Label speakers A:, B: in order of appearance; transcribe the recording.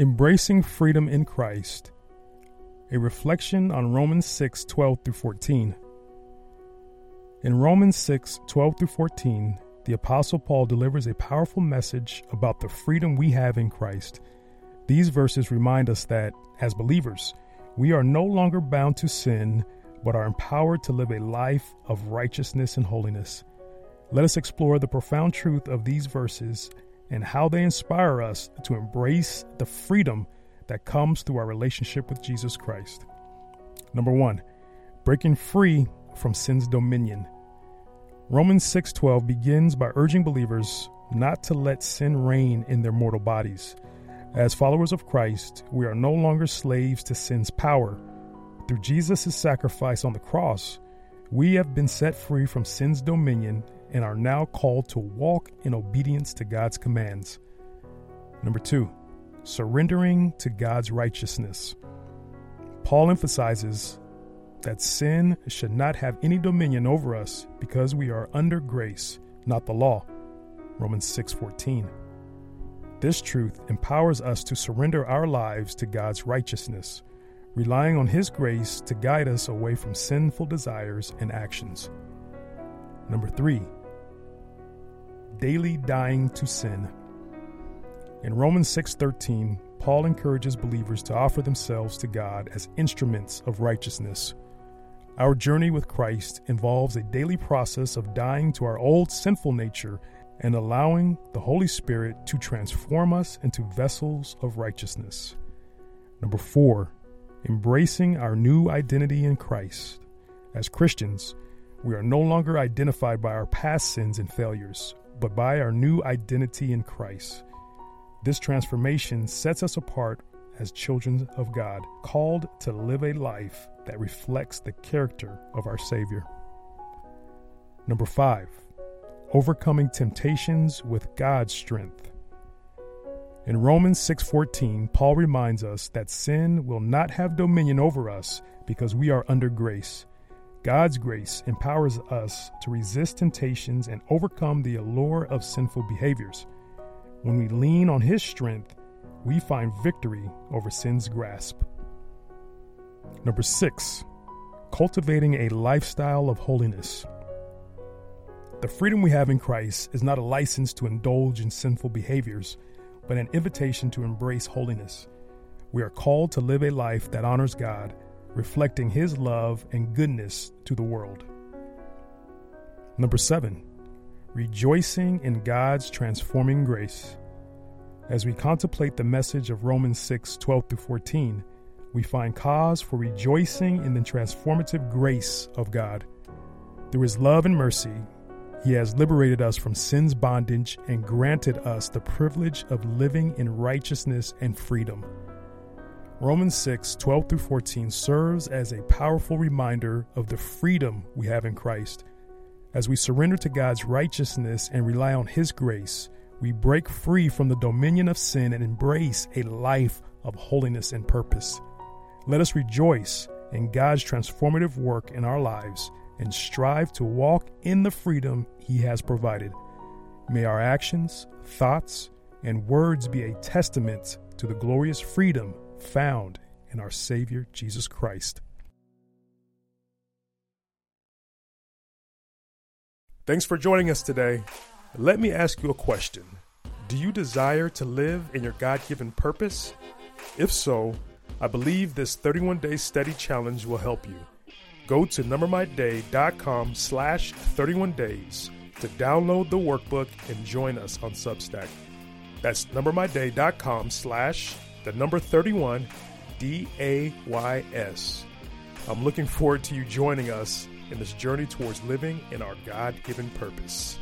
A: Embracing Freedom in Christ, a reflection on Romans 6 12 through 14. In Romans 6 12 through 14, the Apostle Paul delivers a powerful message about the freedom we have in Christ. These verses remind us that, as believers, we are no longer bound to sin, but are empowered to live a life of righteousness and holiness. Let us explore the profound truth of these verses and how they inspire us to embrace the freedom that comes through our relationship with Jesus Christ. Number 1, breaking free from sin's dominion. Romans 6:12 begins by urging believers not to let sin reign in their mortal bodies. As followers of Christ, we are no longer slaves to sin's power. Through Jesus' sacrifice on the cross, we have been set free from sin's dominion and are now called to walk in obedience to God's commands. Number two, surrendering to God's righteousness. Paul emphasizes that sin should not have any dominion over us because we are under grace, not the law. Romans 6:14. This truth empowers us to surrender our lives to God's righteousness, relying on his grace to guide us away from sinful desires and actions. Number 3. Daily dying to sin. In Romans 6:13, Paul encourages believers to offer themselves to God as instruments of righteousness our journey with Christ involves a daily process of dying to our old sinful nature and allowing the Holy Spirit to transform us into vessels of righteousness. Number four, embracing our new identity in Christ. As Christians, we are no longer identified by our past sins and failures, but by our new identity in Christ. This transformation sets us apart as children of God, called to live a life that reflects the character of our Savior. Number five, overcoming temptations with God's strength. In Romans 6:14, Paul reminds us that sin will not have dominion over us because we are under grace. God's grace empowers us to resist temptations and overcome the allure of sinful behaviors. When we lean on his strength, we find victory over sin's grasp. Number six, cultivating a lifestyle of holiness. The freedom we have in Christ is not a license to indulge in sinful behaviors, but an invitation to embrace holiness. We are called to live a life that honors God, reflecting His love and goodness to the world. Number seven, rejoicing in God's transforming grace. As we contemplate the message of Romans 6 12 through 14, we find cause for rejoicing in the transformative grace of God. Through His love and mercy, He has liberated us from sin's bondage and granted us the privilege of living in righteousness and freedom. Romans 6 12 through 14 serves as a powerful reminder of the freedom we have in Christ. As we surrender to God's righteousness and rely on His grace, we break free from the dominion of sin and embrace a life of holiness and purpose. Let us rejoice in God's transformative work in our lives and strive to walk in the freedom He has provided. May our actions, thoughts, and words be a testament to the glorious freedom found in our Savior Jesus Christ. Thanks for joining us today. Let me ask you a question Do you desire to live in your God given purpose? If so, I believe this 31 day study challenge will help you. Go to numbermyday.com slash 31 days to download the workbook and join us on Substack. That's numbermyday.com slash the number 31 D A Y S. I'm looking forward to you joining us in this journey towards living in our God given purpose.